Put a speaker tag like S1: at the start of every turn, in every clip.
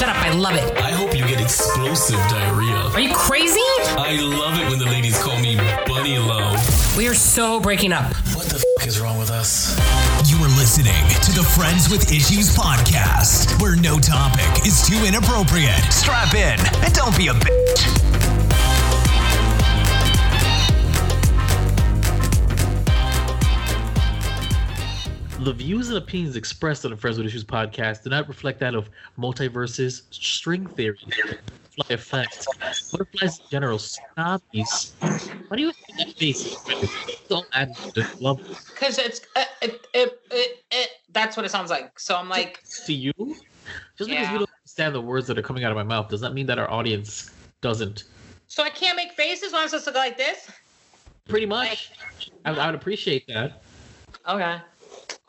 S1: Shut up. I love it.
S2: I hope you get explosive diarrhea.
S1: Are you crazy?
S2: I love it when the ladies call me Bunny Love.
S1: We are so breaking up.
S2: What the f is wrong with us?
S3: You are listening to the Friends with Issues podcast, where no topic is too inappropriate. Strap in and don't be a bitch.
S4: The views and opinions expressed on the Friends with Issues podcast do not reflect that of multiverses, string theory, fly effect, butterflies in general, snobbies. Why do you have that face? Don't add love
S5: Because it's uh, it, it, it, it, that's what it sounds like. So I'm like,
S4: to you. Just because
S5: Yeah.
S4: we don't understand the words that are coming out of my mouth does not mean that our audience doesn't.
S5: so I can't make faces when I'm supposed to go like this.
S4: Pretty much. I, I would appreciate that.
S5: Okay.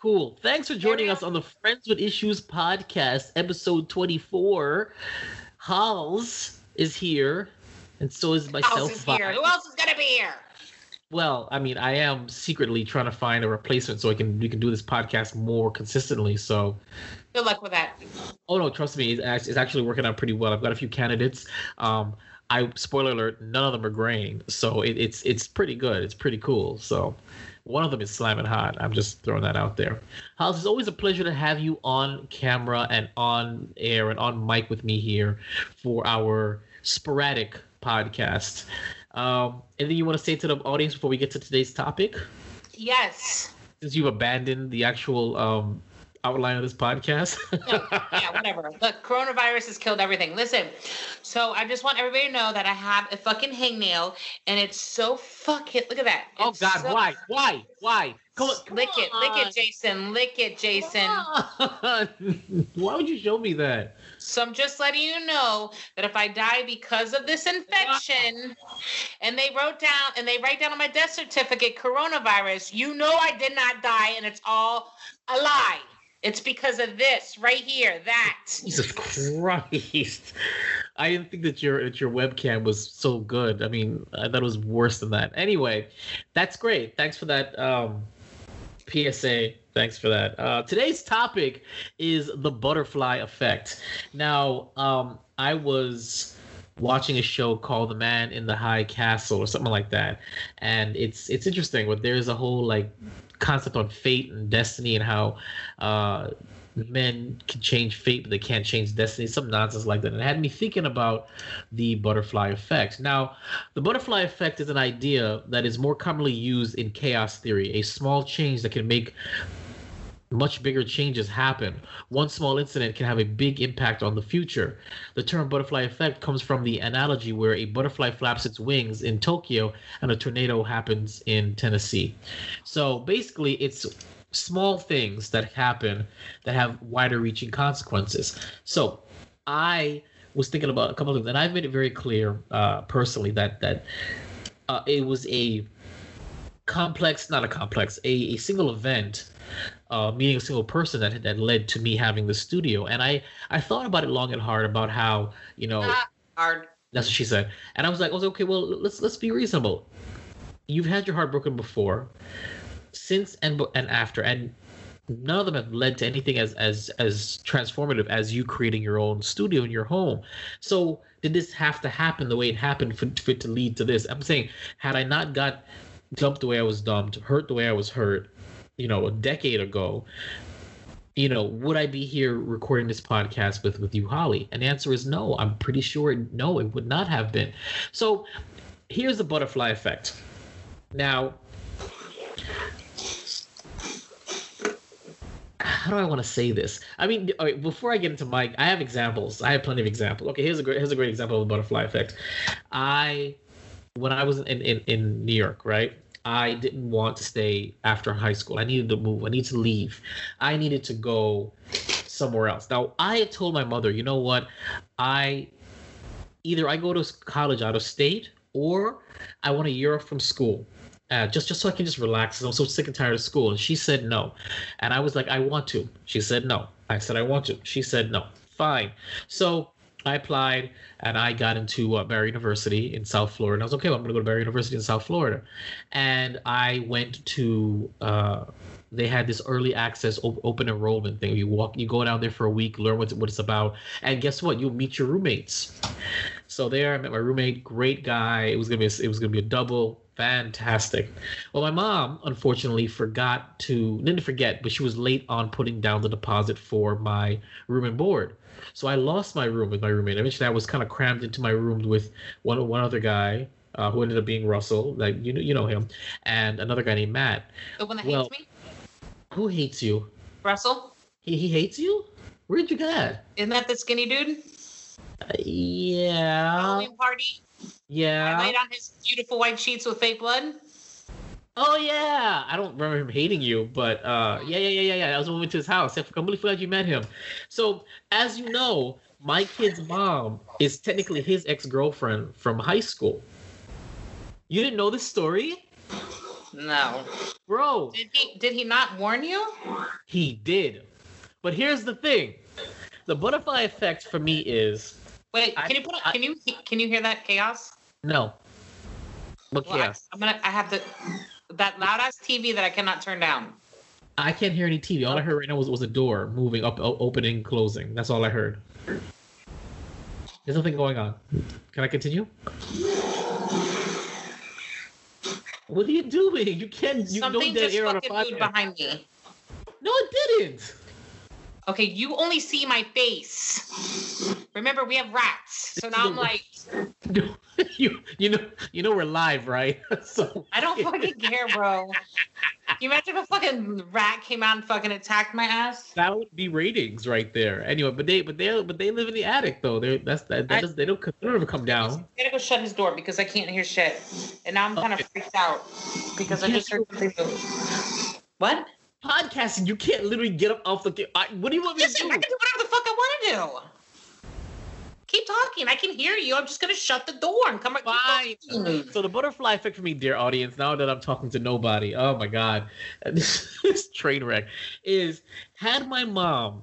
S4: Cool. Thanks for joining us on the Friends with Issues podcast, episode 24. Holls is here, and so is myself.
S5: is here? Who else is gonna be here?
S4: Well, I mean, I am secretly trying to find a replacement so I can we can do this podcast more consistently. So,
S5: Good luck with that.
S4: oh no, trust me, it's, it's actually working out pretty well. I've got a few candidates. Um, I spoiler alert, none of them are graying, so it, it's it's pretty good. It's pretty cool. So, one of them is slamming hot. I'm just throwing that out there. Holls, it's always a pleasure to have you on camera and on air and on mic with me here for our sporadic podcast. Um, anything you want to say to the audience before we get to today's topic?
S5: Yes.
S4: Since you've abandoned the actual um, outline of this podcast.
S5: No, yeah, whatever. The coronavirus has killed everything. Listen, so I just want everybody to know that I have a fucking hangnail, and it's so fucking. Look at that.
S4: oh God,
S5: so-
S4: why, why, why? Come on, come
S5: Lick it, lick it, Jason. Lick it, Jason.
S4: Why would you show me that?
S5: So I'm just letting you know that if I die because of this infection, and they wrote down and they write down on my death certificate coronavirus, you know I did not die, and it's all a lie. It's because of this right here. That.
S4: Jesus Christ! I didn't think that your that your webcam was so good. I mean, I thought it was worse than that. Anyway, that's great. Thanks for that um, PSA. Thanks for that. Uh, today's topic is the butterfly effect. Now, um, I was watching a show called The Man in the High Castle or something like that, and it's it's interesting. But there's a whole like concept on fate and destiny and how uh, men can change fate, but they can't change destiny. Some nonsense like that. And it had me thinking about the butterfly effect. Now, the butterfly effect is an idea that is more commonly used in chaos theory, a small change that can make much bigger changes happen. One small incident can have a big impact on the future. The term butterfly effect comes from the analogy where a butterfly flaps its wings in Tokyo and a tornado happens in Tennessee. So basically, it's small things that happen that have wider reaching consequences. So I was thinking about a couple of things, and I've made it very clear uh, personally that that uh, it was a complex, not a complex, a, a single event uh, meeting a single person that that led to me having the studio. And I I thought about it long and hard about how you know
S5: Ah, hard.
S4: that's what she said. And I was like, I was like, okay, well let's let's be reasonable. You've had your heart broken before, since and and after, and none of them have led to anything as as as transformative as you creating your own studio in your home. So did this have to happen the way it happened for, for it to lead to this? I'm saying, had I not got dumped the way I was dumped, hurt the way I was hurt, you know, a decade ago, you know, would I be here recording this podcast with with you, Holly? And the answer is no. I'm pretty sure no, it would not have been. So here's the butterfly effect. Now, how do I want to say this? I mean, before I get into my, I have examples. I have plenty of examples. Okay, here's a great, here's a great example of the butterfly effect. I, when I was in in, in New York, right? I didn't want to stay after high school. I needed to move. I needed to leave. I needed to go somewhere else. Now, I had told my mother, you know what? I either I go to college out of state or I want a year off from school. Uh, just just so I can just relax. I'm so sick and tired of school. And she said no, and I was like, I want to. She said no. I said I want to. She said no. Fine. So I applied and I got into uh, Barry University in South Florida. I was okay. Well, I'm going to go to Barry University in South Florida, and I went to uh, they had this early access op- open enrollment thing. You walk, you go down there for a week, learn what what it's about, and guess what? You'll meet your roommates. So there, I met my roommate, great guy. It was gonna be a, it was gonna be a double, fantastic. Well, my mom unfortunately forgot to didn't forget, but she was late on putting down the deposit for my room and board. So I lost my room with my roommate. Eventually, I was kind of crammed into my room with one one other guy. Uh, who ended up being Russell, like you know, you know him, and another guy named Matt.
S5: The one that
S4: Well-
S5: hates me,
S4: Who hates you?
S5: Russell.
S4: He he hates you? Where'd you get that?
S5: Isn't that the skinny dude?
S4: Uh, yeah.
S5: Halloween party.
S4: Yeah.
S5: I laid on his beautiful white sheets with fake blood.
S4: Oh yeah. I don't remember him hating you, but uh yeah, yeah, yeah, yeah, yeah. I was when we went to his house. I'm completely forgot you met him. So as you know, my kid's mom is technically his ex-girlfriend from high school. You didn't know this story?
S5: No.
S4: Bro,
S5: Did he? Did he not warn you?
S4: he did. But here's the thing. The butterfly effect for me is
S5: Wait.
S4: I-
S5: Can you put?
S4: I-
S5: Can you? Can you hear that chaos?
S4: no. But
S5: Well,
S4: yes.
S5: I, am gonna. I have the that loud ass TV that I cannot turn down.
S4: I can't hear any TV. All I heard right now was, was a door moving up, opening, closing. That's all I heard. There's nothing going on. Can I continue? What are you doing? You can't. You
S5: Something
S4: know
S5: just
S4: air on a
S5: fucking moved
S4: podcast.
S5: behind me.
S4: No, it didn't.
S5: Okay, you only see my face. Remember, we have rats, so now I'm like,
S4: you you know you know we're live, right? so
S5: I don't fucking care, bro. Can you imagine if a fucking rat came out and fucking attacked my ass?
S4: that would be ratings right there. Anyway, but they but they but they live in the attic though. They that's that, that
S5: I-
S4: does, they don't they don't ever come down.
S5: I gotta go shut his door because I can't hear shit. And now I'm kind of
S4: Okay.
S5: freaked out because I just heard something move. What?
S4: Podcasting, you can't literally get up off the. I, what do you want me
S5: Listen,
S4: to do?
S5: I can do whatever the fuck I want to do. Keep talking. I can hear you. I'm just gonna shut the door and come right.
S4: Fine. So the butterfly effect for me, dear audience, now that I'm talking to nobody, oh my god, this, this train wreck is had my mom,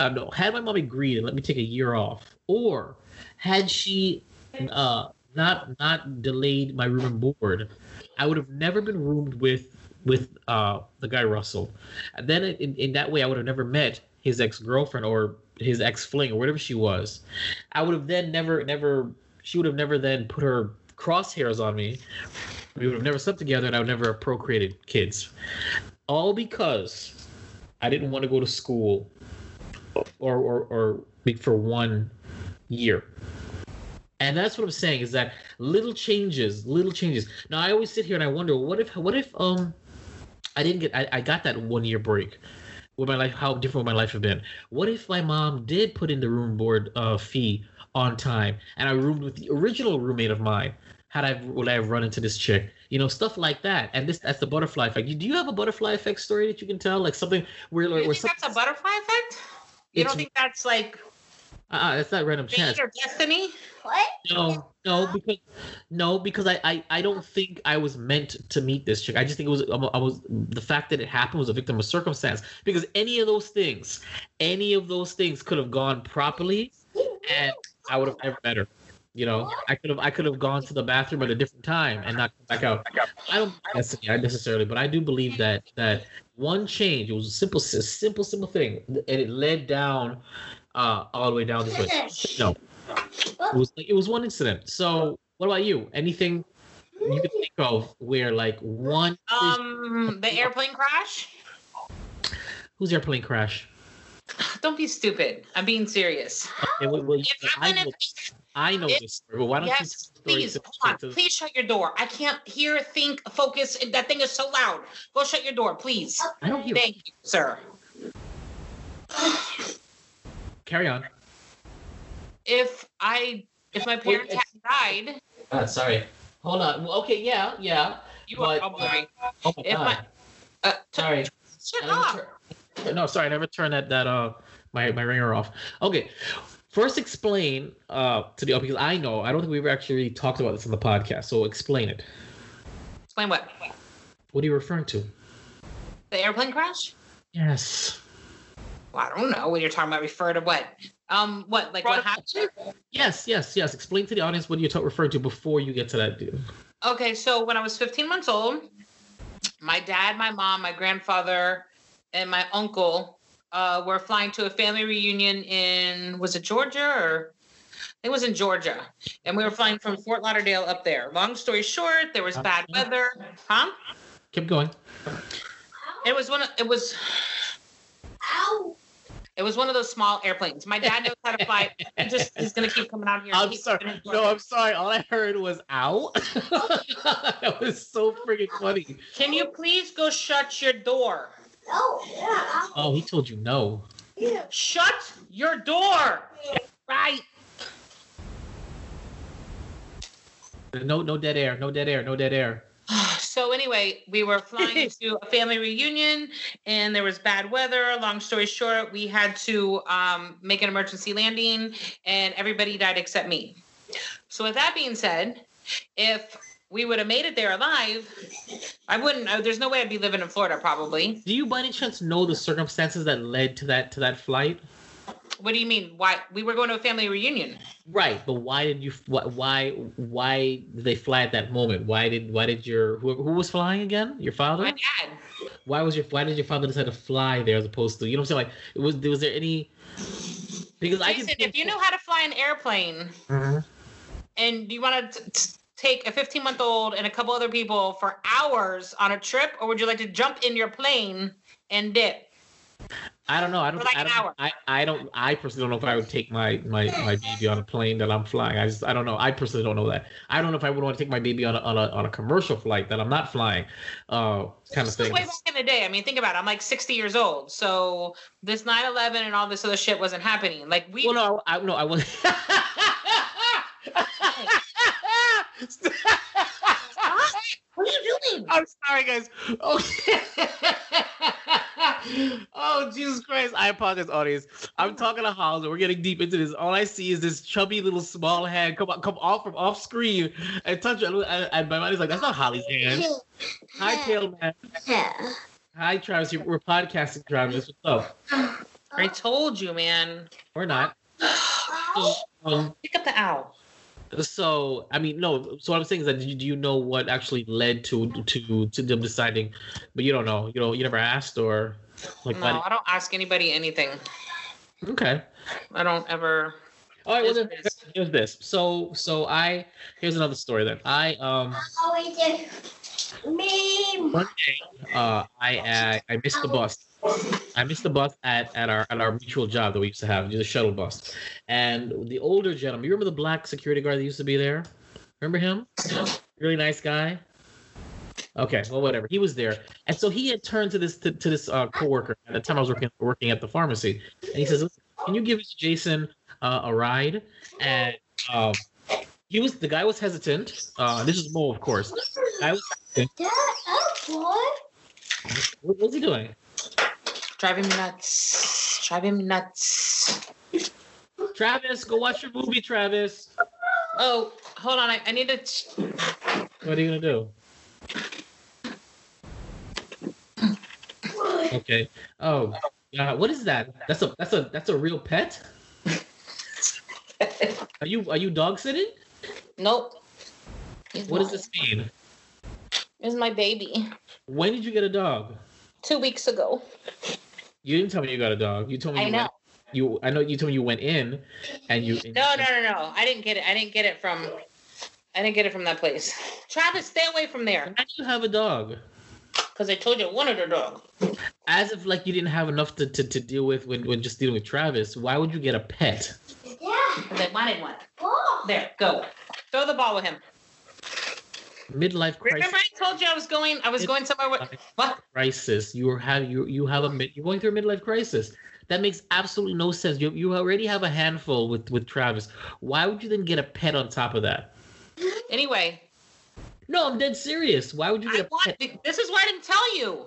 S4: uh, no, had my mom agreed and let me take a year off, or had she uh not not delayed my room and board, I would have never been roomed with with uh the guy Russell. And then in, in that way, I would have never met his ex girlfriend or his ex fling or whatever she was. I would have then never never she would have never then put her crosshairs on me. We would have never slept together, and I would never have procreated kids. All because I didn't want to go to school or or or for one year. And that's what I'm saying is that little changes, little changes. Now I always sit here and I wonder, what if what if um I didn't get I, I got that one year break. Would my life how different would my life have been? What if my mom did put in the room board uh fee on time and I roomed with the original roommate of mine? Had I would I have run into this chick? You know, stuff like that. And this that's the butterfly effect. Do you have a butterfly effect story that you can tell? Like something where
S5: You
S4: where
S5: think
S4: some,
S5: that's a butterfly effect? You don't think that's like
S4: uh, that's not random chance.
S5: or destiny? What?
S4: No, no, because no, because I, I I don't think I was meant to meet this chick. I just think it was I was the fact that it happened was a victim of circumstance. Because any of those things, any of those things could have gone properly, and I would have never met her. You know, I could have I could have gone to the bathroom at a different time and not come back out. I don't destiny necessarily, but I do believe that that one change. It was a simple, simple, simple thing, and it led down uh all the way down this way. No, it was like it was one incident. So, what about you? Anything you can think of where like one
S5: Um, the airplane crash.
S4: whose airplane crash?
S5: Don't be stupid. I'm being serious.
S4: Okay, well, well,
S5: It
S4: I
S5: happened.
S4: know,
S5: if-
S4: I know
S5: it-
S4: this story, but why don't
S5: Yes,
S4: you tell the story
S5: please. Hold on.
S4: to-
S5: Please shut your door. I can't hear, think, focus. That thing is so loud. Go shut your door, please.
S4: I don't hear.
S5: Thank you, sir.
S4: Carry on.
S5: If I, if my parents
S4: it's-
S5: hadn't died,
S4: Uh, sorry. Hold on. Well, okay, yeah, yeah.
S5: you
S4: But-
S5: are probably.
S4: Oh my
S5: If
S4: god.
S5: my, uh, t-
S4: sorry.
S5: shut up.
S4: tur- no, sorry, I never turned that that uh my my ringer off. Okay, first explain uh to the because I know I don't think we've actually talked about this on the podcast. So explain it.
S5: Explain what?
S4: What are you referring to?
S5: The airplane crash?
S4: Yes.
S5: Well, I don't know what you're talking about. Refer to what? Um, what? Like what happened?
S4: Yes, yes, yes. Explain to the audience what you're ta- referring to before you get to that dude.
S5: Okay, so when I was 15 months old, my dad, my mom, my grandfather, and my uncle uh, were flying to a family reunion in was it Georgia or it was in Georgia, and we were flying from Fort Lauderdale up there. Long story short, there was bad weather, huh?
S4: Keep going.
S5: It was one. Of, it was. It was one of those small airplanes. My dad knows how to fly. He just he's gonna keep coming out here.
S4: I'm sorry. No, I'm sorry. All I heard was "ow." that was so freaking funny.
S5: Can you please go shut your door?
S4: Oh, yeah. Oh, he told you no. Yeah.
S5: Shut your door. Right.
S4: No, no dead air. No dead air. No dead air.
S5: So anyway, we were flying to a family reunion, and there was bad weather. Long story short, we had to um, make an emergency landing, and everybody died except me. So with that being said, if we would have made it there alive, I wouldn't. There's no way I'd be living in Florida probably.
S4: Do you by any chance know the circumstances that led to that to that flight?
S5: What do you mean? Why we were going to a family reunion?
S4: Right, but why did you? Why? Why did they fly at that moment? Why did? Why did your who, who was flying again? Your father?
S5: My dad.
S4: Why was your? Why did your father decide to fly there as opposed to? You know what I'm saying? Like, was was there any? Because I can.
S5: If you know how to fly an airplane
S4: Mhm.
S5: and you want to take a 15 month old and a couple other people for hours on a trip, or would you like to jump in your plane and dip?
S4: I don't know. I don't.
S5: Like
S4: I don't. I, I don't. I personally don't know if I would take my my my baby on a plane that I'm flying. I just. I don't know. I personally don't know that. I don't know if I would want to take my baby on a on a, on a commercial flight that I'm not flying. Uh, kind of
S5: This
S4: thing.
S5: way back in the day. I mean, think about it. I'm like 60 years old. So this 9 11 and all this other shit wasn't happening. Like, we.
S4: Well, no, I no, I was.
S5: What are you doing?
S4: I'm sorry, guys. Okay. oh, Jesus Christ. I apologize, audience. I'm talking to Hollis. and We're getting deep into this. All I see is this chubby little small hand come come off from off screen and touch it. And, and my mind is like, that's not Holly's hand. Hi, Tail Man. Hi, Travis. We're podcasting, Travis. What's up?
S5: I told you, man.
S4: We're not. Um,
S5: Pick up the owl.
S4: so, I mean, no. So what I'm saying is that do you, do you know what actually led to to to them deciding? But you don't know. You know, you never asked or like.
S5: No,
S4: why
S5: I don't ask anybody anything.
S4: okay.
S5: I don't ever.
S4: All right. Well, then,
S5: Business.
S4: here's this. So, so I here's another story. Then I um one day uh I I, I missed the bus. I missed the bus at, at our at our mutual job that we used to have, the shuttle bus. And the older gentleman, you remember the black security guard that used to be there? Remember him? Really nice guy. Okay, well, whatever. He was there, and so he had turned to this to, to this uh, coworker at the time I was working working at the pharmacy, and he says, "Can you give Jason uh, a ride?" And um, he was the guy was hesitant. Uh, this is Mo, of course. I was what was he doing?
S5: Driving me nuts. Driving me nuts.
S4: Travis, go watch your movie, Travis.
S5: Oh, hold on. I, I need to. ch-
S4: What are you gonna do? Okay. Oh, yeah. What is that? That's a that's a that's a real pet. Are you are you dog sitting?
S5: Nope.
S4: What does this mean?
S5: Is my baby.
S4: When did you get a dog?
S5: Two weeks ago.
S4: You didn't tell me you got a dog. You told me
S5: I
S4: you
S5: know.
S4: Went, you I know you told me you went in, and you. and-
S5: No, no, no, no. I didn't get it. I didn't get it from. I didn't get it from that place. Travis, stay away from there.
S4: Why do you have a dog?
S5: Because I told you I wanted a dog.
S4: As if like you didn't have enough to, to, to deal with when, when just dealing with Travis. Why would you get a pet? Yeah.
S5: Because I wanted one. Oh. There, go. Throw the ball with him.
S4: Midlife crisis.
S5: Remember I told you I was going. I was going somewhere with. What?
S4: crisis. You are have you you have a mid- you're going through a midlife crisis. That makes absolutely no sense. You you already have a handful with with Travis. Why would you then get a pet on top of that?
S5: Anyway,
S4: No, I'm dead serious. Why would you
S5: I
S4: get
S5: want.
S4: pet?
S5: This is why I didn't tell you.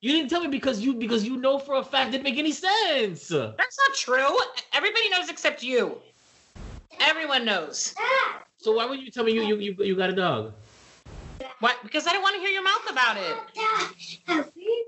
S4: You didn't tell me because you because you know for a fact it didn't make any sense.
S5: That's not true. Everybody knows except you. Everyone knows.
S4: So why would you tell me you you you, you got a dog?
S5: What? Because I don't want to hear your mouth about it.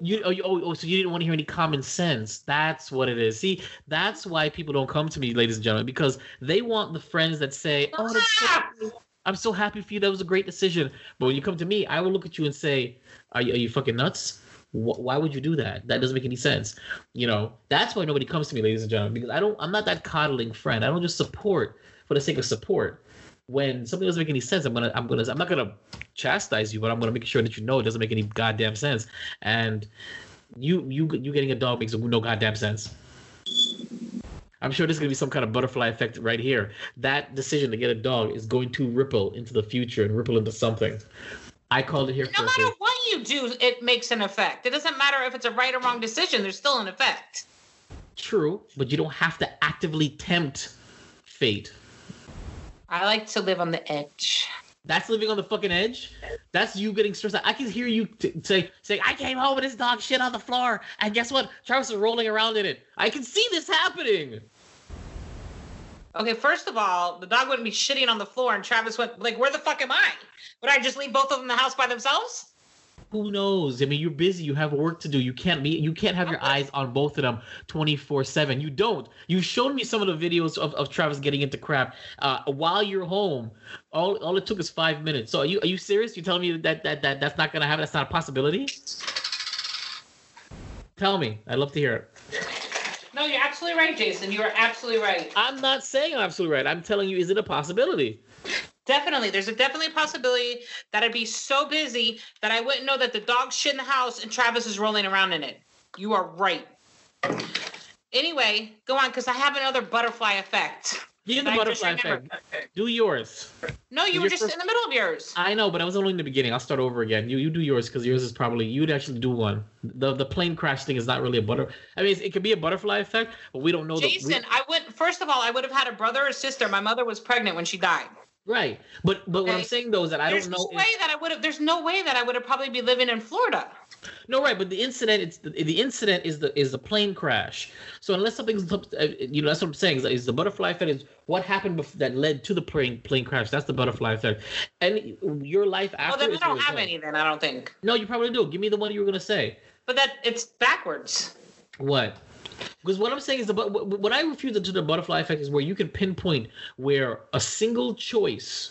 S4: You oh, you oh, oh so you didn't want to hear any common sense. That's what it is. See, that's why people don't come to me, ladies and gentlemen, because they want the friends that say, "Oh, that's so! I'm so happy for you. That was a great decision. But when you come to me, I will look at you and say, "Are you, are you fucking nuts? Wh- Why would you do that? That doesn't make any sense." You know, that's why nobody comes to me, ladies and gentlemen, because I don't. I'm not that coddling friend. I don't just support for the sake of support. When something doesn't make any sense, I'm gonna, I'm gonna, I'm not gonna chastise you, but I'm gonna make sure that you know it doesn't make any goddamn sense. And you, you, you getting a dog makes no goddamn sense. I'm sure there's gonna be some kind of butterfly effect right here. That decision to get a dog is going to ripple into the future and ripple into something. I called it here
S5: No matter what you do, it makes an effect. It doesn't matter if it's a right or wrong decision. There's still an effect.
S4: True, but you don't have to actively tempt fate.
S5: I like to live on the edge.
S4: That's living on the fucking edge. That's you getting stressed out. I can hear you t- say, say, I came home and this dog shit on the floor, and guess what? Travis is rolling around in it. I can see this happening.
S5: Okay, first of all, the dog wouldn't be shitting on the floor, and Travis went like, "Where the fuck am I? Would I just leave both of them in the house by themselves?"
S4: Who knows? I mean, you're busy. You have work to do. You can't be. You can't have your eyes on both of them 24 seven. You don't. You showed me some of the videos of, of Travis getting into crap uh, while you're home. All, all it took is five minutes. So are you are you serious? You telling me that that that that's not gonna happen? That's not a possibility? Tell me. I'd love to hear it.
S5: Absolutely right, Jason. You are absolutely right.
S4: I'm not saying I'm absolutely right. I'm telling you, is it a possibility?
S5: Definitely, there's a definitely a possibility that I'd be so busy that I wouldn't know that the dog shit in the house and Travis is rolling around in it. You are right. Anyway, go on, because I have another butterfly effect.
S4: Give the
S5: I
S4: butterfly effect. Do yours.
S5: No, you
S4: Your
S5: were just
S4: first-
S5: in the middle of yours.
S4: I know, but I was only in the beginning. I'll start over again. You you do yours because yours is probably you'd actually do one. The the plane crash thing is not really a butter. I mean, it could be a butterfly effect, but we don't know. the-
S5: Jason, I would first of all, I would have had a brother or sister. My mother was pregnant when she died.
S4: Right, but but what I'm saying though is that I
S5: There's
S4: don't know.
S5: There's no way that I would have. There's no way that I would have probably be living in Florida.
S4: No, right, but the incident it's the, the incident is the is the plane crash. So unless something's you know that's what I'm saying is, is the butterfly effect is what happened bef- that led to the plane plane crash. That's the butterfly effect, and your life after.
S5: Well, then I don't have any. Then I don't think.
S4: No, you probably do. Give me the one you were gonna say.
S5: But that it's backwards.
S4: What? Because what I'm saying is the what I refuse to the butterfly effect is where you can pinpoint where a single choice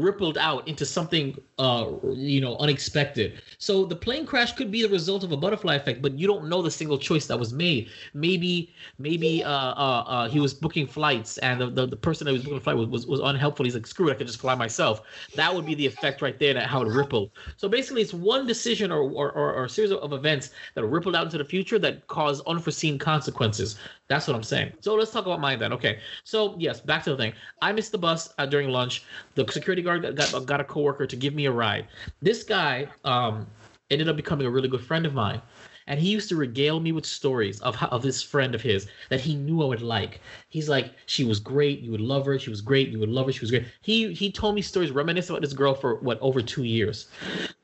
S4: rippled out into something uh you know unexpected. So the plane crash could be the result of a butterfly effect but you don't know the single choice that was made. Maybe maybe uh uh, uh he was booking flights and the, the, the person that was booking the flight was, was was unhelpful. He's like screw it i could just fly myself. That would be the effect right there that how it rippled. So basically it's one decision or or, or, or a series of events that rippled out into the future that cause unforeseen consequences that's what i'm saying so let's talk about mine then okay so yes back to the thing i missed the bus uh, during lunch the security guard got, got, a coworker to give me a ride this guy um ended up becoming a really good friend of mine and he used to regale me with stories of of this friend of his that he knew I would like. He's like, she was great, you would love her. She was great, you would love her. She was great. He he told me stories reminiscent about this girl for what over two years.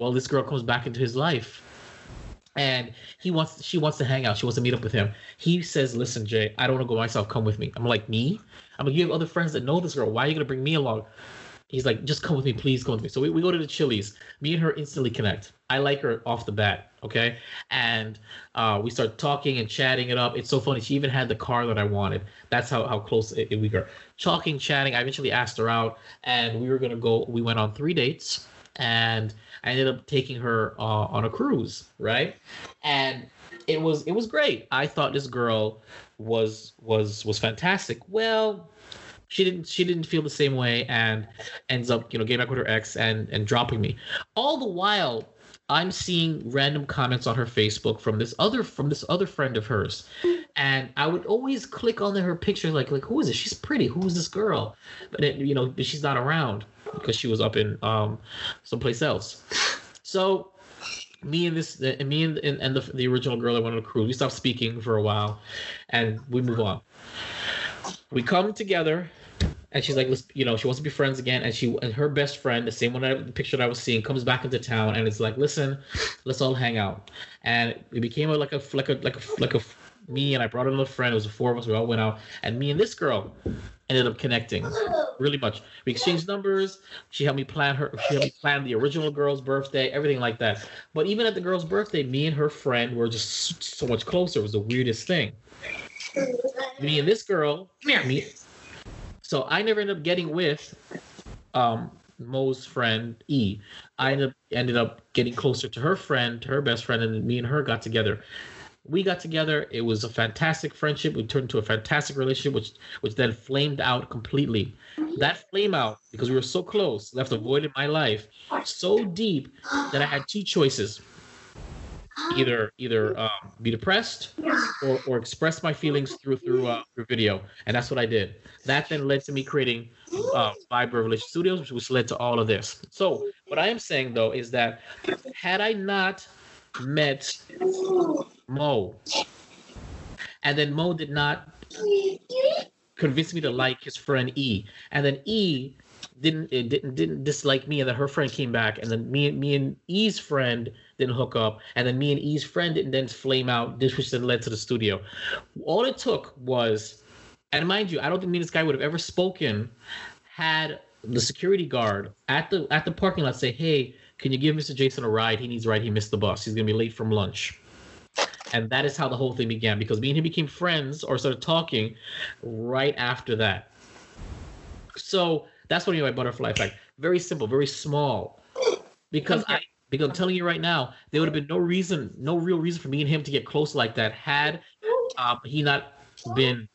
S4: Well, this girl comes back into his life, and he wants she wants to hang out. She wants to meet up with him. He says, "Listen, Jay, I don't want to go myself. Come with me." I'm like, "Me? I'm like, you have other friends that know this girl. Why are you gonna bring me along?" He's like, just come with me, please come with me. So we, we go to the Chili's. Me and her instantly connect. I like her off the bat, okay? And uh, we start talking and chatting it up. It's so funny. She even had the car that I wanted. That's how, how close it, it- we got. Talking, chatting. I eventually asked her out, and we were gonna go. We went on three dates, and I ended up taking her uh, on a cruise, right? And it was it was great. I thought this girl was was was fantastic. Well, she didn't she didn't feel the same way and ends up you know getting back with her ex and and dropping me all the while i'm seeing random comments on her facebook from this other from this other friend of hers and i would always click on her picture like like who is this she's pretty who is this girl but it, you know she's not around because she was up in um someplace else. So me and this uh, me and, and, and the, the original girl that went on the cruise we stopped speaking for a while and we move on. We come together and she's like let's you know she wants to be friends again and she and her best friend the same one that the picture that i was seeing comes back into town and it's like listen let's all hang out. And it became a, like a like a like a like a me and i brought another friend. It was the four of us. We all went out and me and this girl ended up connecting really much. We exchanged numbers. She helped me plan her she helped me plan the original girl's birthday everything like that. But even at the girl's birthday me and her friend were just so much closer. It was the weirdest thing. Me and this girl me. So I never ended up getting with um Mo's friend E. I ended up, ended up getting closer to her friend, to her best friend, and me and her got together. We got together. It was a fantastic friendship. We turned into a fantastic relationship, which which then flamed out completely. That flame out because we were so close left a void in my life so deep that I had two choices: either either um, be depressed or, or express my feelings through through uh, through video, and that's what I did. That then led to me creating uh, Vibe Revelation Studios, which, which led to all of this. So what I am saying though is that had I not met Mo, and then Mo did not convince me to like his friend E, and then E didn't it didn't didn't dislike me, and then her friend came back, and then me and me and E's friend didn't hook up, and then me and E's friend didn't then flame out, this which then led to the studio. All it took was, and mind you, I don't think me and this guy would have ever spoken had the security guard at the at the parking lot say, "Hey, can you give Mr. Jason a ride? He needs a ride. He missed the bus. He's gonna be late from lunch." And that is how the whole thing began because me and him became friends or started talking right after that. So that's what I mean by butterfly effect. Very simple, very small. Because I because I'm telling you right now, there would have been no reason, no real reason for me and him to get close like that had um, he not been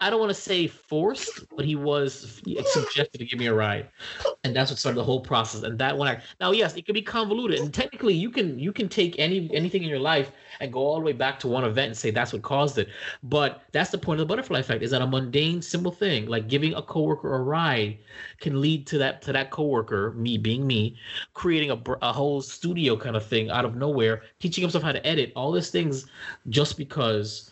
S4: I don't want to say forced, but he was suggested to give me a ride, and that's what started the whole process. And that one, I now, yes, it can be convoluted, and technically, you can you can take any anything in your life and go all the way back to one event and say that's what caused it. But that's the point of the butterfly effect: is that a mundane, simple thing like giving a coworker a ride can lead to that to that coworker, me being me, creating a a whole studio kind of thing out of nowhere, teaching himself how to edit, all these things, just because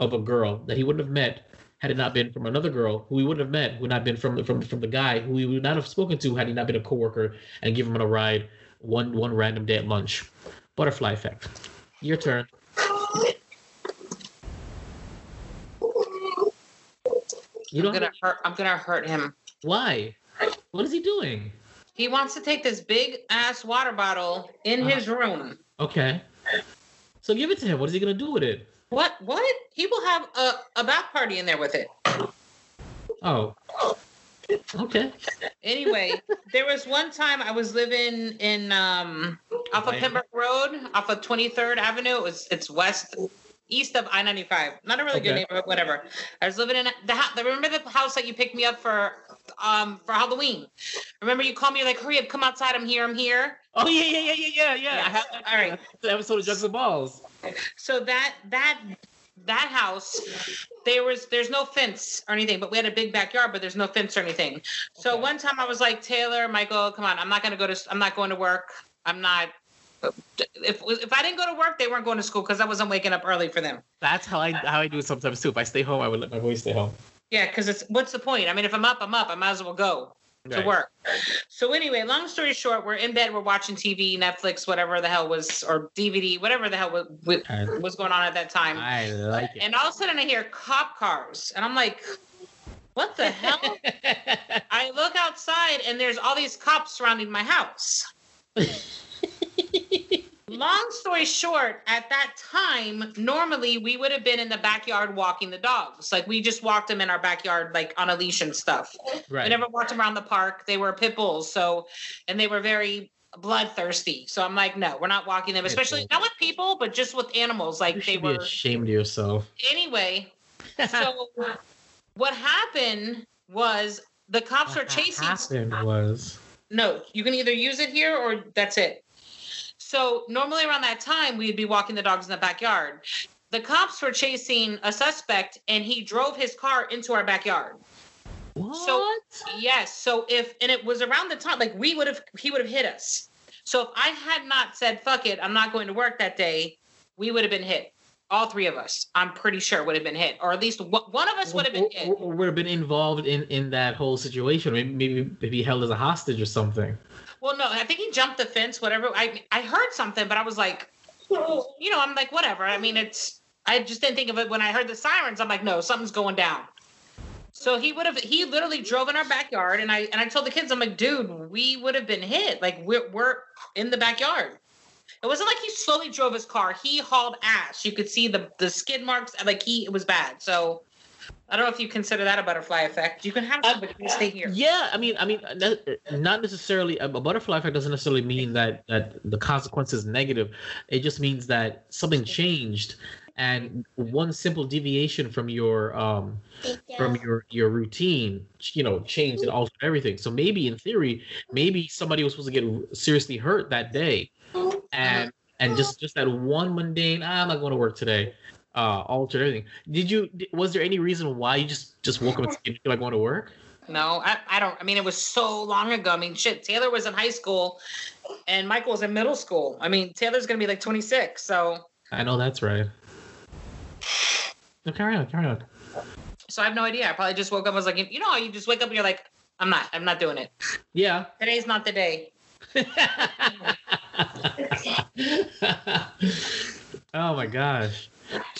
S4: of a girl that he wouldn't have met had it not been from another girl who we wouldn't have met, who not been from the, from from the guy who we would not have spoken to had he not been a coworker and given him a ride one one random day at lunch. Butterfly effect. Your turn. You
S5: I'm gonna hurt. I'm gonna hurt him.
S4: Why? What is he doing?
S5: He wants to take this big ass water bottle in
S4: Uh-huh.
S5: his room.
S4: Okay. So give it to him. What is he gonna do with it?
S5: What? What? He will have a, a bath party in there with it.
S4: Oh. Okay.
S5: Anyway, there was one time I was living in um off of Pembroke Road, off of 23rd Avenue. It was it's west east of I-95. Not a really good
S4: Okay.
S5: neighborhood, whatever. I was living in the house. Remember the house that you picked me up for um for Halloween? Remember you called me like, hurry up, come outside, I'm here, I'm here.
S4: Oh yeah, yeah, yeah, yeah, yeah, yeah. I have.
S5: All right.
S4: The episode of Jugs and Balls.
S5: So that that that house, there was there's no fence or anything, but we had a big backyard, but there's no fence or anything. So
S4: Okay.
S5: one time I was like, Taylor, Michael, come on, I'm not gonna go to I'm not going to work. I'm not. If if I didn't go to work, they weren't going to school because I wasn't waking up early for them.
S4: That's how I how I do it sometimes too. If I stay home, I would let my boys stay home.
S5: Yeah, because it's what's the point? I mean, if I'm up, I'm up. I might as well go to
S4: Right.
S5: work. So anyway, long story short, we're in bed, we're watching TV, Netflix, whatever the hell was, or DVD, whatever the hell was, was going on at that time.
S4: I like it.
S5: And all of a sudden I hear cop cars. And I'm like, what the hell? I look outside and there's all these cops surrounding my house. Long story short, at that time, normally we would have been in the backyard walking the dogs. Like we just walked them in our backyard, like on a leash and stuff.
S4: right.
S5: We never walked them around the park. They were pit bulls, so and they were very bloodthirsty. So I'm like, no, we're not walking them, especially not with people, but just with animals.
S4: you
S5: Like they
S4: should be
S5: were
S4: ashamed of yourself.
S5: anyway, so what happened was the cops were
S4: What
S5: chasing.
S4: happened was
S5: No, you can either use it here or that's it. So normally around that time, we'd be walking the dogs in the backyard. The cops were chasing a suspect, and he drove his car into our backyard.
S4: what?
S5: Yes. So if and it was around the time like we would have he would have hit us. So if I had not said fuck it, I'm not going to work that day, we would have been hit. All three of us, I'm pretty sure, would have been hit, or at least one one of us would have been hit.
S4: Or, or would have been involved in in that whole situation. Maybe maybe maybe held as a hostage or something.
S5: Well, no, I think he jumped the fence. Whatever. I I heard something, but I was like, you know, I'm like, whatever. I mean, it's. I just didn't think of it when I heard the sirens. I'm like, no, something's going down. So he would have. He literally drove in our backyard, and I and I told the kids, I'm like, dude, we would have been hit. Like we're we're in the backyard. It wasn't like he slowly drove his car. He hauled ass. You could see the the skid marks. Like he, it was bad. So I don't know if you consider that a butterfly effect. You can have
S4: Uh,
S5: some, but you can stay here.
S4: Yeah, I mean, I mean, not necessarily. A butterfly effect doesn't necessarily mean that that the consequence is negative. It just means that something changed, and one simple deviation from your um from your your routine, you know, changed and altered everything. So maybe in theory, maybe somebody was supposed to get seriously hurt that day, and and just just that one mundane, ah, I'm not going to work today, uh, altered everything. Did you? Was there any reason why you just just woke up and didn't feel like going to work?
S5: No, I, I don't. I mean, it was so long ago. I mean, shit. Taylor was in high school, and Michael was in middle school. I mean, Taylor's gonna be like 26. So,
S4: I know that's right. No, carry on, carry on.
S5: so I have no idea. I probably just woke up. and was like, you know, you just wake up and you're like, I'm not. I'm not doing it.
S4: Yeah.
S5: Today's not the day.
S4: oh my gosh.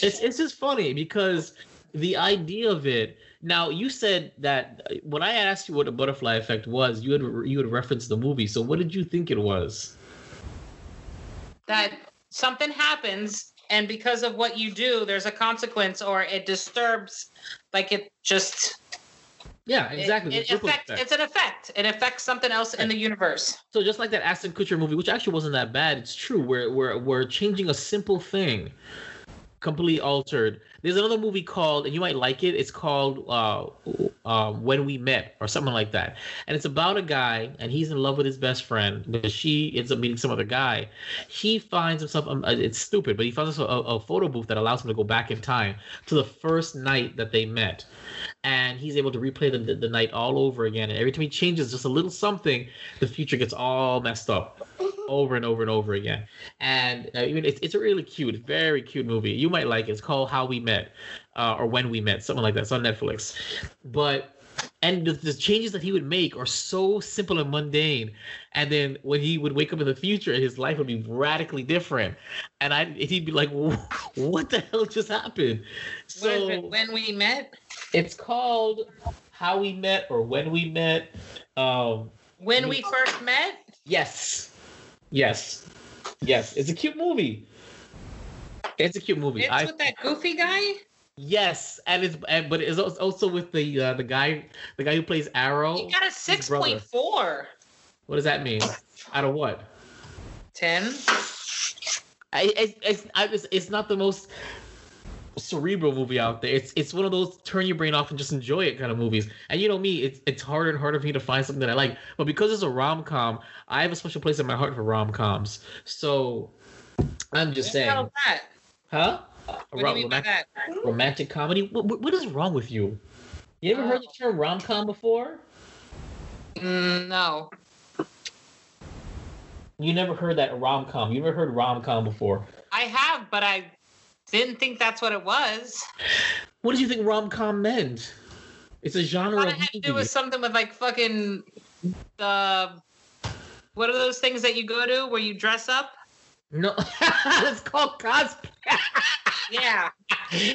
S4: It's it's just funny because the idea of it. Now you said that when I asked you what a butterfly effect was, you had you had referenced the movie. So what did you think it was?
S5: That something happens, and because of what you do, there's a consequence, or it disturbs. Like it just.
S4: Yeah, exactly.
S5: It,
S4: the
S5: affects.
S4: effect.
S5: It's an effect. It affects something else in the universe.
S4: So just like that Ashton Kutcher movie, which actually wasn't that bad, it's true. We're we're we're changing a simple thing, completely altered. There's another movie called, and you might like it. It's called uh, uh, When We Met, or something like that. And it's about a guy, and he's in love with his best friend, but she ends up meeting some other guy. He finds himself. Um, uh, it's stupid, but he finds himself a, a photo booth that allows him to go back in time to the first night that they met and he's able to replay the, the, the night all over again. And every time he changes just a little something, the future gets all messed up over and over and over again. And uh, it's, it's a really cute, very cute movie. You might like it. It's called How We Met uh, or When We Met, something like that. It's on Netflix. But and the, the changes that he would make are so simple and mundane. And then when he would wake up in the future, his life would be radically different. And I, he'd be like, "What the hell just happened?" So?
S5: When we met.
S4: it's called How We Met or When We Met. Um,
S5: When we first met.
S4: yes, yes, yes. It's a cute movie. It's a cute movie.
S5: It's
S4: I
S5: with that goofy guy.
S4: yes, and it's and, but it's also with the uh, the guy the guy who plays Arrow.
S5: He got a six point four.
S4: What does that mean? Out of what?
S5: Ten.
S4: I, it's, it's, I, it's, it's not the most cerebral movie out there. It's it's one of those turn your brain off and just enjoy it kind of movies. And you know me, it's it's harder and harder for me to find something that I like. But because it's a rom com, I have a special place in my heart for rom coms. So I'm just saying? Huh?
S5: What do you mean by
S4: romantic, romantic comedy. What, what, what is wrong with you? You ever heard the term rom com before?
S5: Mm, no.
S4: You never heard that rom com. You never heard rom com before.
S5: I have, but I didn't think that's what it was.
S4: What did you think rom com meant? It's a genre
S5: thought
S4: of
S5: it had to do with something with like fucking the. What are those things that you go to where you dress up?
S4: No, it's called cosplay.
S5: Yeah.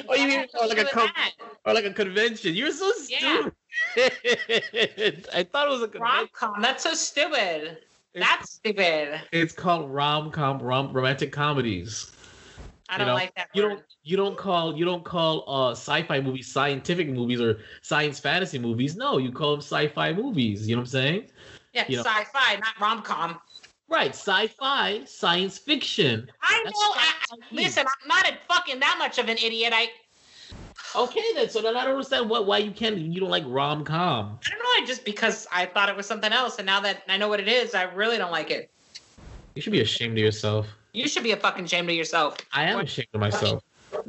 S4: or you mean or like a
S5: had to do with
S4: con- or like a convention? You're so
S5: Yeah.
S4: stupid. I thought it was a convention.
S5: Rom com. That's so stupid.
S4: It's-
S5: That's stupid.
S4: It's called rom com rom romantic comedies.
S5: I
S4: you
S5: don't
S4: know,
S5: like that.
S4: You
S5: word.
S4: don't you don't call you don't call uh sci-fi movies scientific movies or science fantasy movies. No, you call them sci-fi movies. You know what I'm saying?
S5: Yeah,
S4: you know.
S5: sci-fi, not rom com.
S4: Right, sci-fi, science fiction.
S5: I
S4: That's
S5: know. I, listen, I'm not a fucking that much of an idiot. I
S4: Okay, then. So then I don't understand what why you can't you don't like rom com.
S5: I don't know. I just because I thought it was something else, and now that I know what it is, I really don't like it.
S4: You should be ashamed of yourself.
S5: You should be a fucking ashamed of yourself.
S4: I am ashamed of myself.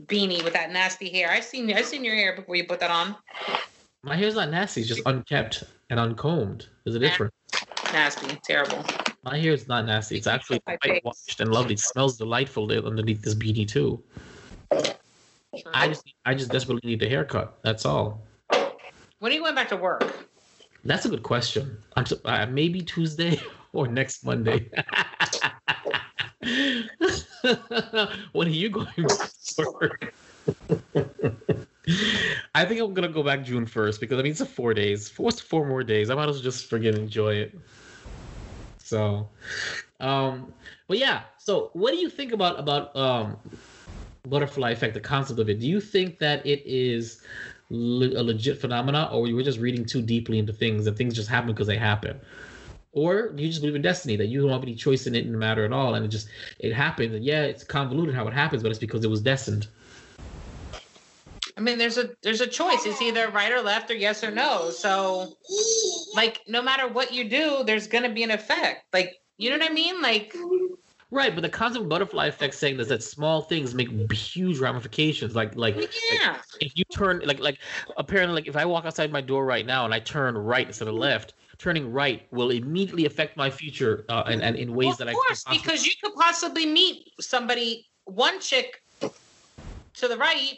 S5: Beanie with that nasty hair. I seen I seen your hair before you put that on.
S4: My hair's not nasty, it's just unkept and uncombed. There's a difference.
S5: Nasty, terrible.
S4: My hair is not nasty. It's actually
S5: My
S4: white
S5: face.
S4: washed and lovely. It smells delightful underneath this beanie too. I just I just desperately need a haircut. That's all.
S5: When are you going back to work?
S4: That's a good question. I'm so, uh, maybe Tuesday or next Monday. when are you going to work? I think I'm gonna go back June first because I mean it's a four days. What's four more days? I might as well just forget and enjoy it. So, um, but yeah. So, what do you think about about um, butterfly effect? The concept of it. Do you think that it is le- a legit phenomena, or you were just reading too deeply into things and things just happen because they happen. Or you just believe in destiny that you don't have any choice in it in the matter at all, and it just it happens. And yeah, it's convoluted how it happens, but it's because it was destined.
S5: I mean, there's a there's a choice. It's either right or left or yes or no. So, like, no matter what you do, there's gonna be an effect. Like, you know what I mean? Like,
S4: Right, but the concept of butterfly effect saying is that small things make huge ramifications. Like like
S5: yeah,
S4: if you turn like like apparently like if I walk outside my door right now and I turn right instead of left, turning right will immediately affect my future uh, and, and in ways
S5: well,
S4: that
S5: of
S4: I
S5: course,
S4: could possibly-
S5: because you could possibly meet somebody, one chick to the right,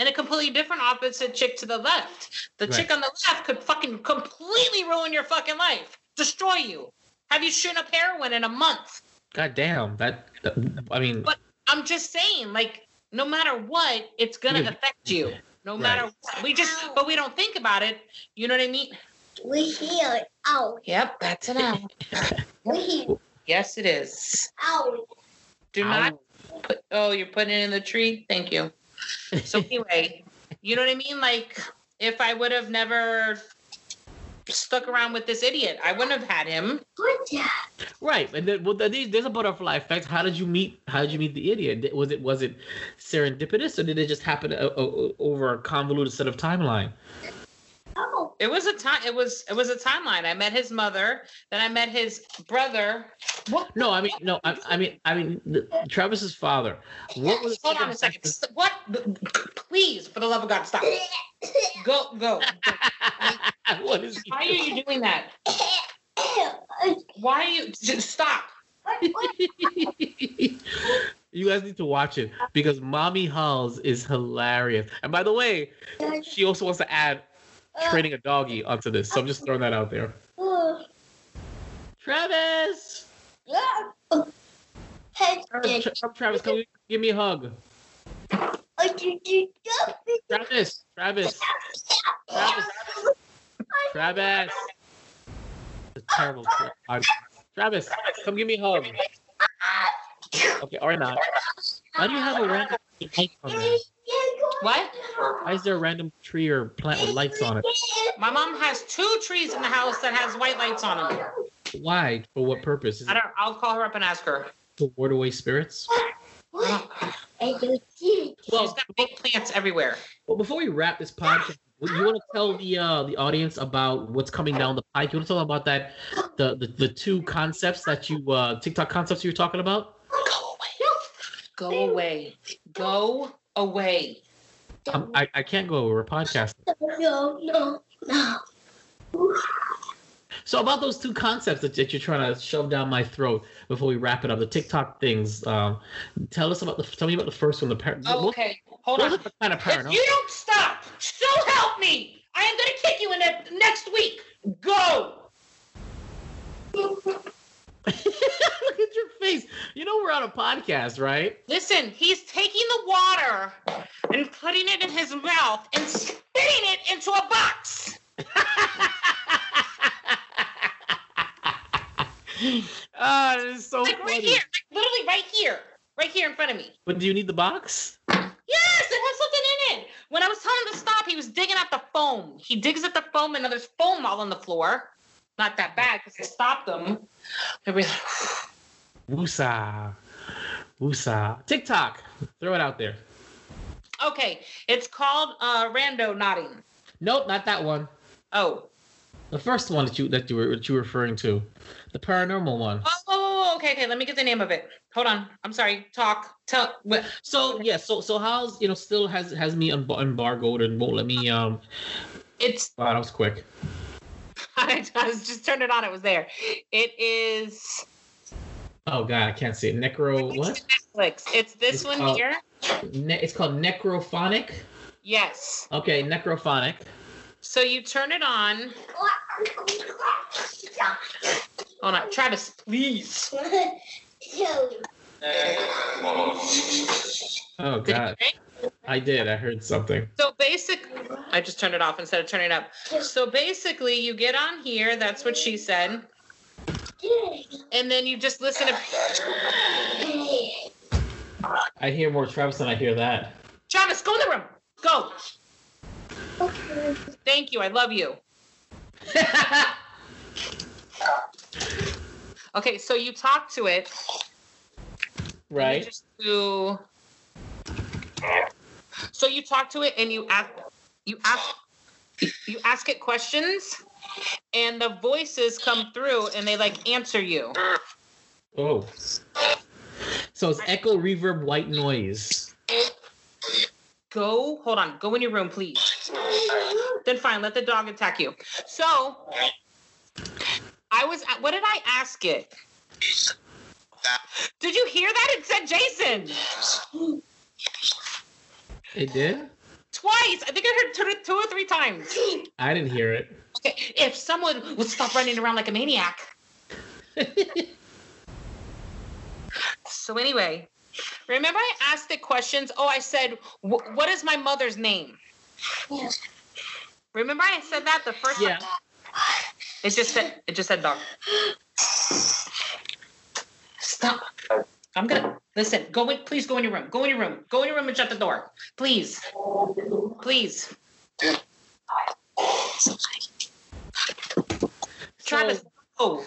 S5: and a completely different opposite chick to the left. The
S4: Right.
S5: chick on the left could fucking completely ruin your fucking life, destroy you, have you shooting up heroin in a month.
S4: God damn that, that- I mean
S5: But I'm just saying, like, no matter what, it's gonna
S4: Yeah.
S5: affect you. No matter what. We just but we don't think about it. You know what I mean?
S6: We hear out.
S5: Yep, that's an owl.
S6: We hear
S5: yes, it is.
S6: out.
S5: Do not put oh, you're putting it in the tree? Thank you. So anyway, you know what I mean? Like if I would have never stuck around with this idiot, I wouldn't have had him.
S6: Good job.
S4: right and then well there's a butterfly effect. How did you meet how did you meet the idiot? Was it was it serendipitous or did it just happen o- o- over a convoluted set of timeline?
S5: It was a time it was it was a timeline. I met his mother, then I met his brother. What
S4: No, I mean no, I, I mean I mean the, Travis's father. What was
S5: Hold on a second. St- What? Please, for the love of God, stop. Go, go.
S4: what is
S5: Why are you doing that? Why are you just stop?
S4: you guys need to watch it because Mommy Holls is hilarious. And by the way, she also wants to add training a doggy onto this. So I'm just throwing that out there. Travis!
S6: Hey,
S4: Travis, Tra- oh, Travis, come give me a hug. Travis, Travis, Travis, Travis. It's terrible. I'm- Travis, come give me a hug. Okay, or not. Why do you have a random light on there?
S5: What?
S4: Why is there a random tree or plant with lights on it?
S5: My mom has two trees in the house that has white lights on them.
S4: Why? For what purpose? Is
S5: I don't. I'll call her up and ask her.
S4: to ward away spirits?
S6: Well,
S5: She's
S4: Well,
S5: got big plants everywhere.
S4: well, before we wrap this podcast, you want to tell the uh, the audience about what's coming down the pike? You want to tell them about that the, the the two concepts that you uh, TikTok concepts you were talking about?
S5: Go away. Go away. Go away.
S4: Um, I I can't go. We're podcasting.
S6: no, no, no.
S4: So about those two concepts that, that you're trying to shove down my throat before we wrap it up, the TikTok things. Um, tell us about the. Tell me about the first one. The par-
S5: Oh,
S4: what-
S5: okay. Hold
S4: what
S5: on.
S4: the kind of
S5: If you don't stop, so help me, I am gonna kick you in the next week. Go.
S4: Look at your face. You know we're on a podcast, right?
S5: Listen, he's taking the water and putting it in his mouth and spitting it into a box.
S4: Ah, it is so
S5: Like right here, like literally right here, right here in front of me.
S4: But do you need the box?
S5: Yes, it has something in it. When I was telling him to stop, he was digging at the foam. He digs at the foam, and now there's foam all on the floor. Not that bad because I stopped him. They'll be like,
S4: Woosah. Woosah. TikTok. Throw it out there.
S5: okay, it's called uh, randonauting.
S4: Nope, not that one.
S5: Oh,
S4: The first one that you that you were that you were referring to. The paranormal one.
S5: oh, oh, oh, okay, okay. Let me get the name of it. Hold on. I'm sorry. Talk. Tell.
S4: So yeah, so so how's you know still has has me embar- embargoed and won't let me um
S5: It's.
S4: wow that was quick.
S5: I was just turned it on. It was there. It is
S4: Oh god, I can't see it. Necro what?
S5: Netflix. It's this
S4: It's
S5: one
S4: called-
S5: here.
S4: Ne- it's called Necrophonic.
S5: Yes.
S4: Okay, Necrophonic.
S5: So you turn it on. Hold on, Travis, please.
S4: Oh
S5: Did you
S4: god,
S5: hear?
S4: I did. I heard something.
S5: So basically, I just turned it off instead of turning it up. So basically, you get on here. That's what she said, and then you just listen to
S4: I hear more Travis than I hear that.
S5: Travis. Go in the room. Go.
S6: Okay.
S5: Thank you. I love you. Okay, so you talk to it. and you
S4: right.
S5: Just do. So you talk to it and you ask, you ask, you ask it questions, and the voices come through and they like answer you.
S4: Oh. So it's echo, reverb, white noise.
S5: Go, hold on, go in your room, please. Then fine, let the dog attack you. So, I was, what did I ask it? Did you hear that? It said Jason
S4: It did?
S5: twice. I think I heard two, two or three times.
S4: I didn't hear it.
S5: Okay, if someone would stop running around like a maniac. So anyway, remember I asked the questions. Oh, I said, "What is my mother's name?"
S6: Yes.
S5: Remember I said that the first
S4: Yeah.
S5: time. It just said it just said dog. Stop. I'm gonna listen. Go in. Please go in your room. Go in your room. Go in your room and shut the door. Please. Please. Travis. Oh.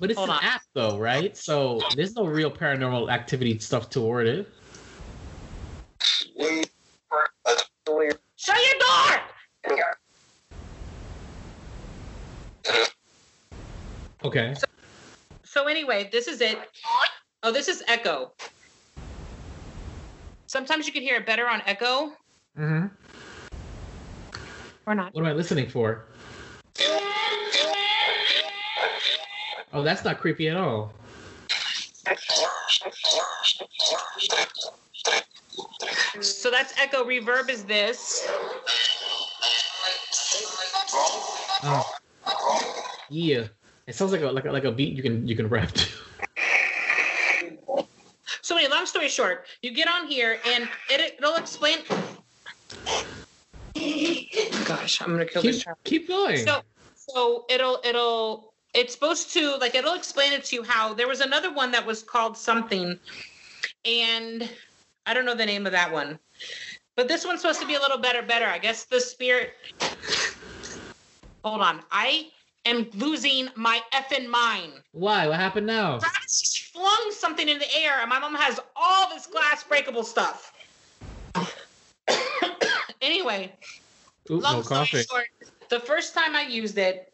S4: But it's
S5: Hold
S4: an
S5: on.
S4: app though, right? So there's no real paranormal activity stuff toward it.
S5: Shut your door.
S4: Okay.
S5: So anyway, this is it. Oh, this is Echo. Sometimes you can hear it better on Echo
S4: Mm-hmm.
S5: or not.
S4: What am I listening for? Oh, that's not creepy at all.
S5: So that's Echo. Reverb is this.
S4: Oh. Yeah. It sounds like a like a, like a beat you can you can rap to.
S5: So anyway, long story short, you get on here and it, it'll explain. Gosh, I'm gonna kill
S4: Keep,
S5: this child.
S4: keep going.
S5: So, so it'll it'll it's supposed to like it'll explain it to you how there was another one that was called something, and I don't know the name of that one, but this one's supposed to be a little better. Better, I guess. The spirit. Hold on, I am losing my effing mind.
S4: Why? What happened now?
S5: Just flung something in the air, and my mom has all this glass breakable stuff. anyway, long
S4: no
S5: story short, the first time I used it,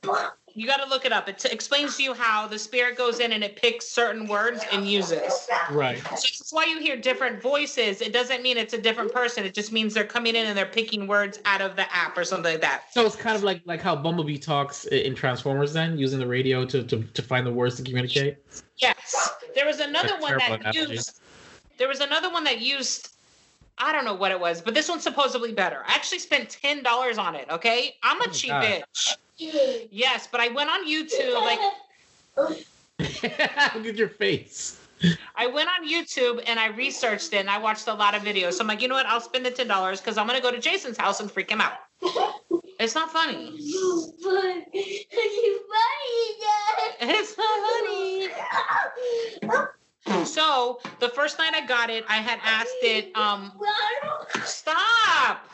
S5: you got to look it up. It t- explains to you how the spirit goes in and it picks certain words and uses.
S4: Right.
S5: So that's why you hear different voices. It doesn't mean it's a different person. It just means they're coming in and they're picking words out of the app or something like that.
S4: So it's kind of like like how Bumblebee talks in Transformers, then using the radio to to, to find the words to communicate.
S5: Yes. There was another
S4: That's
S5: one that
S4: analogy.
S5: used. There was another one that used. I don't know what it was, but this one's supposedly better. I actually spent ten dollars on it. Okay, I'm a
S4: Oh
S5: cheap
S4: God.
S5: bitch. Yes, but I went on YouTube. Like
S4: Look at your face.
S5: I went on YouTube and I researched it and I watched a lot of videos. So I'm like, you know what? I'll spend the ten dollars because I'm gonna go to Jason's house and freak him out. It's not funny.
S6: You funny. You funny,
S5: It's not funny. So the first night I got it, I had asked it, um, stop.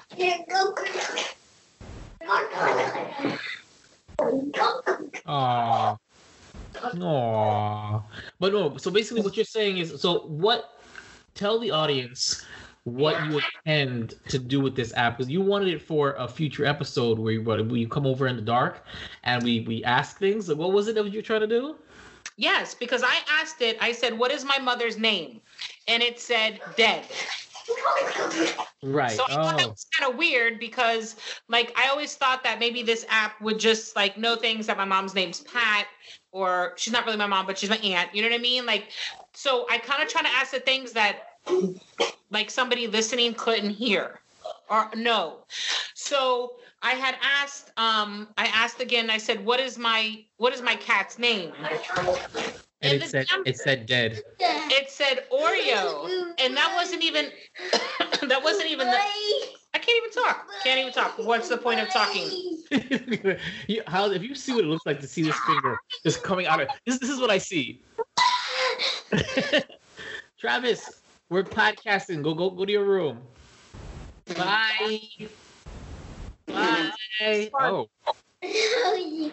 S4: Aww. Aww. But no, so basically what you're saying is so what tell the audience what you intend to do with this app because you wanted it for a future episode where you, where you come over in the dark and we we ask things. What was it that you were trying to do?
S5: Yes, because I asked it, I said, what is my mother's name? And it said dead.
S4: Right.
S5: So I thought that
S4: Oh.
S5: was kind of weird because, like, I always thought that maybe this app would just like know things that my mom's name's Pat, or she's not really my mom, but she's my aunt. You know what I mean? Like, so I kind of try to ask the things that, like, somebody listening couldn't hear or no. So I had asked, um, I asked again. I said, "What is my what is my cat's name?"
S4: And
S5: and
S4: it said
S5: damn-
S4: it said dead.
S5: It said Oreo, and that wasn't even that wasn't even the. I can't even talk. Can't even talk. What's the point of talking?
S4: you, how if you see what it looks like to see this finger just coming out of this this is what I see. Travis, we're podcasting. Go go go to your room. Bye. Hey. Oh.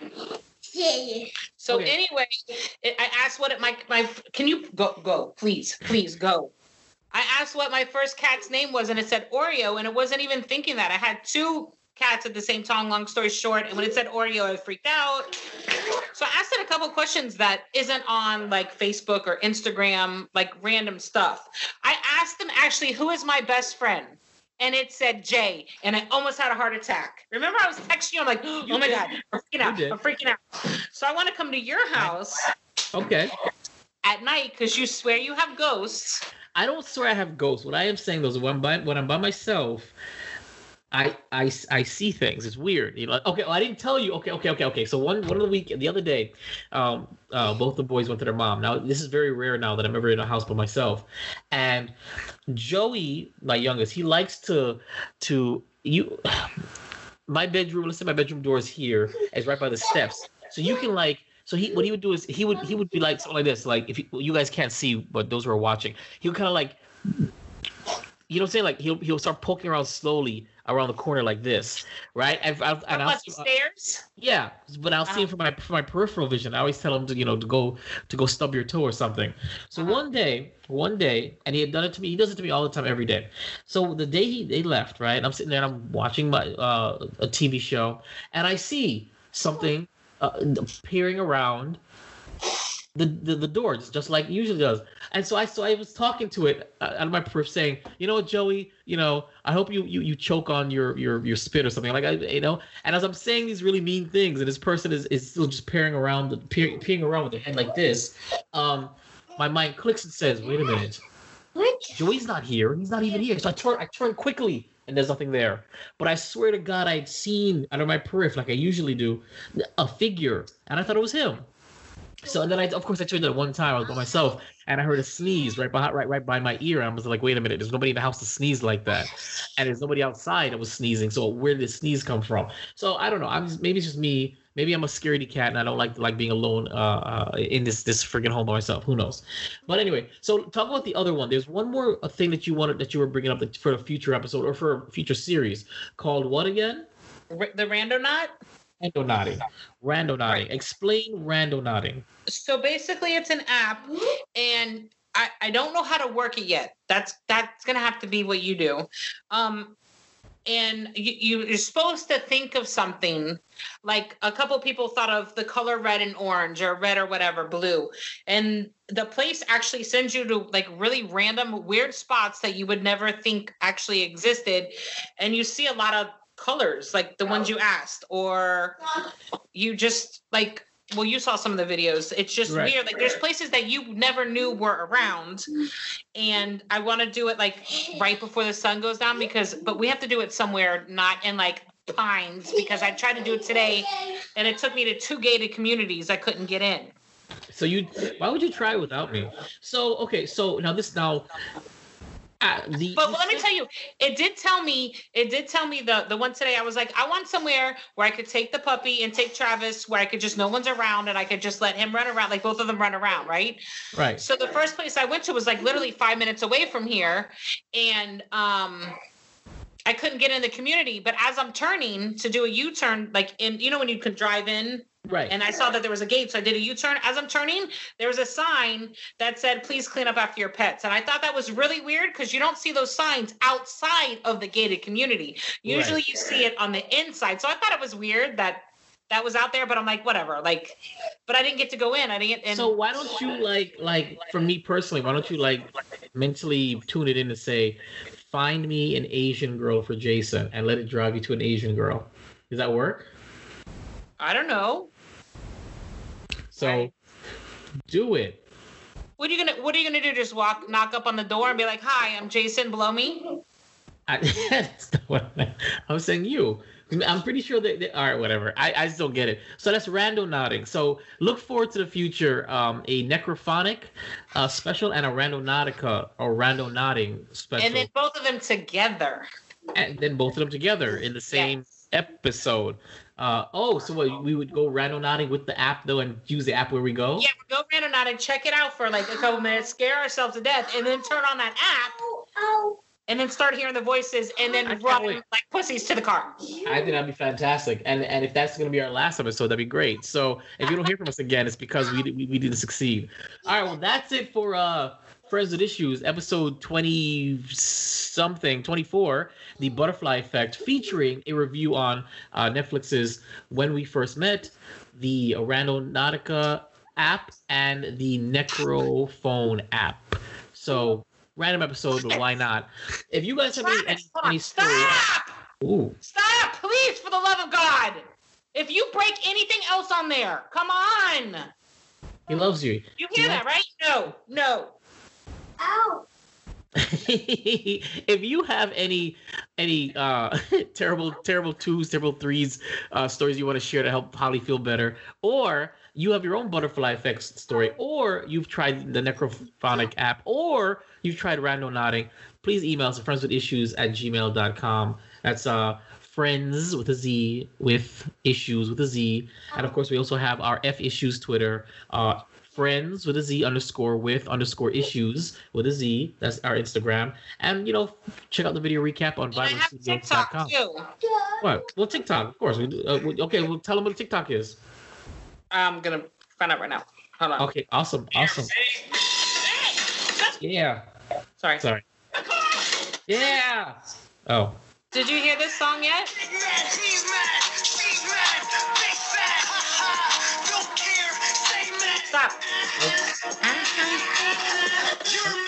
S5: So
S4: Okay.
S5: anyway, I asked what it, my my can you go go please please go. I asked what my first cat's name was, and it said Oreo, and it wasn't even thinking that. I had two cats at the same time. Long story short, and when it said Oreo, I freaked out. So I asked it a couple questions that isn't on like Facebook or Instagram, like random stuff. I asked them actually, who is my best friend? And it said Jay, and I almost had a heart attack. Remember, I was texting you. I'm like, oh my
S4: did.
S5: god, I'm freaking out. I'm freaking out. So I want to come to your house
S4: Okay.
S5: at night because you swear you have ghosts.
S4: I don't swear I have ghosts. What I am saying though is when I'm by when I'm by myself, I I I see things. It's weird. You know, okay, well, I didn't tell you. Okay, okay, okay, okay. So one one of the week the other day, um, uh, both the boys went to their mom. Now this is very rare now that I'm ever in a house by myself, and Joey, my youngest, he likes to to you. My bedroom. Let's say my bedroom door is here. It's right by the steps, so you can like. So he, what he would do is he would he would be like something like this. Like if you, you guys can't see, but those who are watching, he would kind of like you know what I'm saying? Like he'll he'll start poking around slowly around the corner like this, right? And, I'll, and I'll see,
S5: the stairs.
S4: yeah, but I'll see
S5: Uh-huh.
S4: him from my from my peripheral vision. I always tell him to you know to go to go stub your toe or something. So
S5: Uh-huh.
S4: one day, one day, and he had done it to me. He does it to me all the time, every day. So the day he they left, right? I'm sitting there, and I'm watching my uh, a TV show, and I see something uh, peering around the, the the door just, just like it usually does. And so I so I was talking to it uh, out of my peripheral, saying, you know what, Joey, you know, I hope you you you choke on your your your spit or something like I you know. And as I'm saying these really mean things, and this person is is still just peering around the peering, peering around with their head like this, um, my mind clicks and says, wait a minute,
S6: What?
S4: Joey's not here. He's not even here. So I turn I turn quickly. And there's nothing there. But I swear to God, I'd seen out of my peripheral, like I usually do, a figure. And I thought it was him. So and then I, of course, I turned it one time. I was by myself, and I heard a sneeze right behind, right, right by my ear. I was like, "Wait a minute! There's nobody in the house to sneeze like that, and there's nobody outside that was sneezing. So where did the sneeze come from? So I don't know. I'm just, maybe it's just me. Maybe I'm a scaredy cat, and I don't like like being alone uh, uh, in this this freaking home by myself. Who knows? But anyway, so talk about the other one. There's one more uh, thing that you wanted that you were bringing up for a future episode or for a future series called what again?
S5: R- the rando knot.
S4: Randonauting. Randonauting. Explain nodding
S5: So basically, it's an app, and I, I don't know how to work it yet. That's that's gonna have to be what you do. Um, and you you're supposed to think of something like a couple people thought of the color red and orange or red or whatever blue and the place actually sends you to like really random weird spots that you would never think actually existed and you see a lot of colors like the ones you asked or you just like well you saw some of the videos it's just
S4: Right.
S5: weird like there's places that you never knew were around and i want to do it like right before the sun goes down because but we have to do it somewhere not in like pines because i tried to do it today and it took me to two gated communities i couldn't get in
S4: So you, why would you try without me? So okay, so now this now, uh, the
S5: But let me tell you, it did tell me, it did tell me the the one today. I was like, I want somewhere where I could take the puppy and take Travis, where I could just no one's around and I could just let him run around, like both of them run around, right?
S4: right.
S5: So the first place I went to was like literally five minutes away from here, and um. I couldn't get in the community, but as I'm turning to do a U-turn, like in, you know, when you can drive in
S4: Right.
S5: and I saw that there was a gate, so I did a U-turn. As I'm turning, there was a sign that said, "Please clean up after your pets." And I thought that was really weird because you don't see those signs outside of the gated community. Usually, you see it on the inside. So I thought it was weird that that was out there. But I'm like, whatever. Like, but I didn't get to go in. I didn't. And
S4: so why don't you like like for me personally? Why don't you like mentally tune it in to say, find me an Asian girl for Jason and let it drive you to an Asian girl. Does that work?
S5: I don't know.
S4: So
S5: Right.
S4: do it.
S5: What are you gonna What are you gonna do? Just walk, knock up on the door, and be like, "Hi, I'm Jason. Below me."
S4: I, that's not what I'm saying. You, I'm pretty sure that. They, all right, whatever. I, I just don't get it. So that's randonauting. So look forward to the future. Um, a necrophonic uh, special and a randonautica or randonauting special,
S5: And then both of them together.
S4: and then both of them together in the same episode. Uh, oh, so what, we would go randonauting with the app though, and use the app where we go.
S5: Yeah, go random and check it out for like a couple minutes, scare ourselves to death, and then turn on that app
S6: ow.
S5: and then start hearing the voices and then run
S4: wait.
S5: like pussies to the car.
S4: I think that'd be fantastic, and and if that's gonna be our last episode, that'd be great. So if you don't hear from us again, it's because we we, we to succeed. All right, well that's it for uh Friends with Issues, episode twenty something, twenty four, the Butterfly Effect, featuring a review on uh, Netflix's When We First Met, the Randonautica app, and the Necrophone app. So random episode, but why not? If you guys have any any, stories,
S5: Stop!
S4: ooh.
S5: Stop, please, for the love of God. If you break anything else on there, come on.
S4: He loves you.
S5: You hear that, right? No, no.
S6: Ow.
S4: if you have any any uh terrible terrible twos terrible threes uh stories you want to share to help holly feel better or you have your own butterfly effects story or you've tried the necrophonic app or you've tried randonauting please email us at friendswithissues at gmail.com that's uh friends with a z with issues with a z. And of course we also have our f issues twitter uh friends with a Z underscore with underscore issues with a Z. That's our Instagram. And you know, check out the video recap on
S5: And I have TikTok
S4: VibeRevStudios.com.
S5: too.
S4: What? Well, TikTok, of course. We do. Uh, we- okay, well, tell them what TikTok is.
S5: I'm gonna find out right now. Hold on.
S4: Okay, awesome, awesome. Yeah.
S5: Sorry.
S4: Sorry. Yeah. Oh.
S5: Did you hear this song yet? Stop.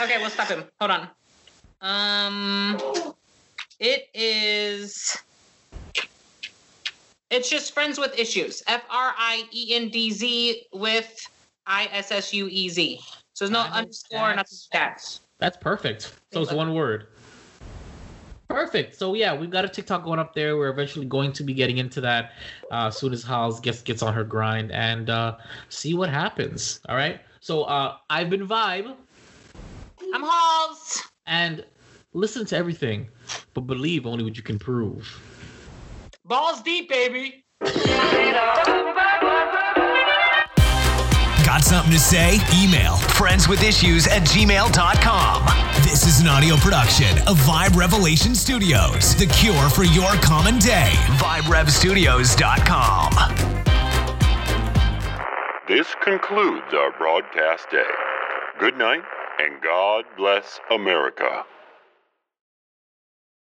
S5: Okay, we'll stop him. Hold on. Um, it is. It's just friends with issues. F R I E N D Z with I S S U E Z. So there's no
S4: I
S5: underscore, nothing that.
S4: That's perfect. So it's one word. Perfect. So yeah, we've got a TikTok going up there. We're eventually going to be getting into that uh, as soon as Holls gets gets on her grind and uh, see what happens. All right. So uh, I've been Vibe
S5: I'm Holls.
S4: and listen to everything, but believe only what you can prove.
S5: Balls deep, baby.
S3: Got something to say? Email friendswithissues at gmail.com. This is an audio production of Vibe Revelation Studios, the cure for your common day. VibeRevStudios.com.
S7: This concludes our broadcast day. Good night, and God bless America.